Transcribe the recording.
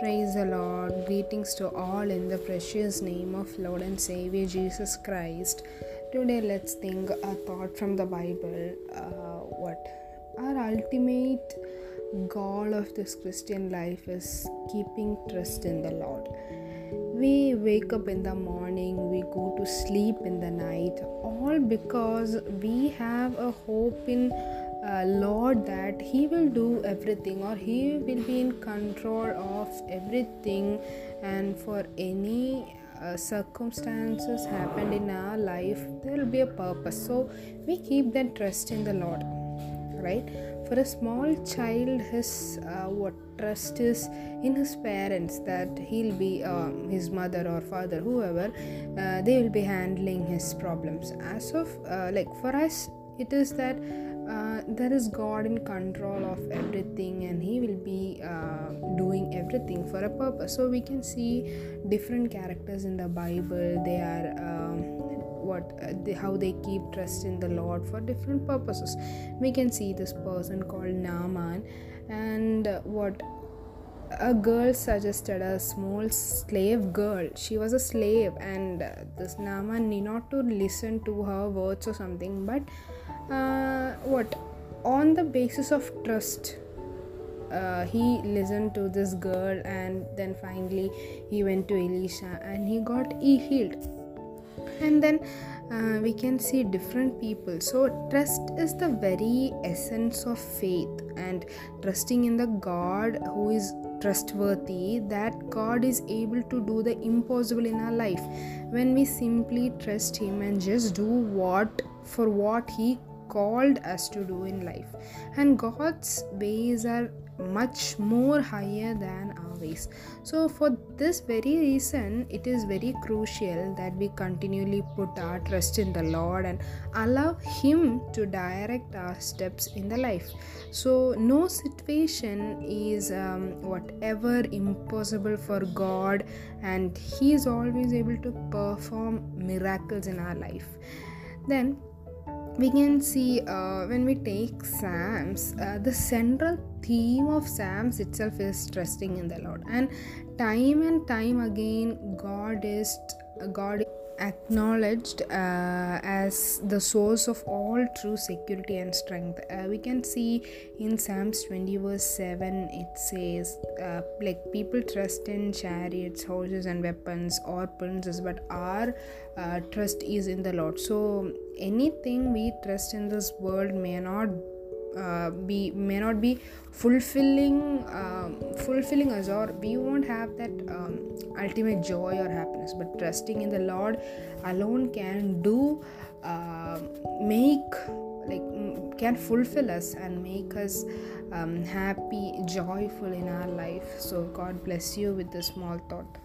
Praise the Lord. Greetings to all in the precious name of Lord and Savior Jesus Christ. Today, let's think a thought from the Bible. Uh, what our ultimate goal of this Christian life is keeping trust in the Lord. We wake up in the morning, we go to sleep in the night, all because we have a hope in uh, Lord that He will do everything or He will be in control of everything, and for any uh, circumstances happened in our life, there will be a purpose. So we keep that trust in the Lord, right? For a small child, his uh, what trust is in his parents that he'll be um, his mother or father, whoever, uh, they will be handling his problems. As of uh, like for us, it is that uh, there is God in control of everything and He will be uh, doing everything for a purpose. So we can see different characters in the Bible. They are um, what uh, they, how they keep trust in the Lord for different purposes. We can see this person called Naaman and what a girl suggested a small slave girl. She was a slave and uh, this Naaman need not to listen to her words or something but uh, what? On the basis of trust uh, he listened to this girl and then finally he went to elisha and he got healed and then uh, we can see different people. So trust is the very essence of faith and trusting in the god who is trustworthy that god is able to do the impossible in our life. When we simply trust him and just do what for what he called us to do in life. And god's ways are much more higher than our ways so for this very reason it is very crucial that we continually put our trust in the lord and allow him to direct our steps in the life. So no situation is um, whatever impossible for god and he is always able to perform miracles in our life. Then we can see uh, when we take Psalms, uh, the central theme of Psalms itself is trusting in the Lord, and time and time again, God is God acknowledged uh, as the source of all true security and strength. Uh, we can see in Psalms 20 verse 7 it says uh, like people trust in chariots, horses, and weapons or princes, but our trust is in the Lord. So anything we trust in this world may not uh, be may not be fulfilling um, fulfilling us or we won't have that um, ultimate joy or happiness. But trusting in the lord alone can do uh, make like can fulfill us and make us um, happy joyful in our life. So god bless you with this small thought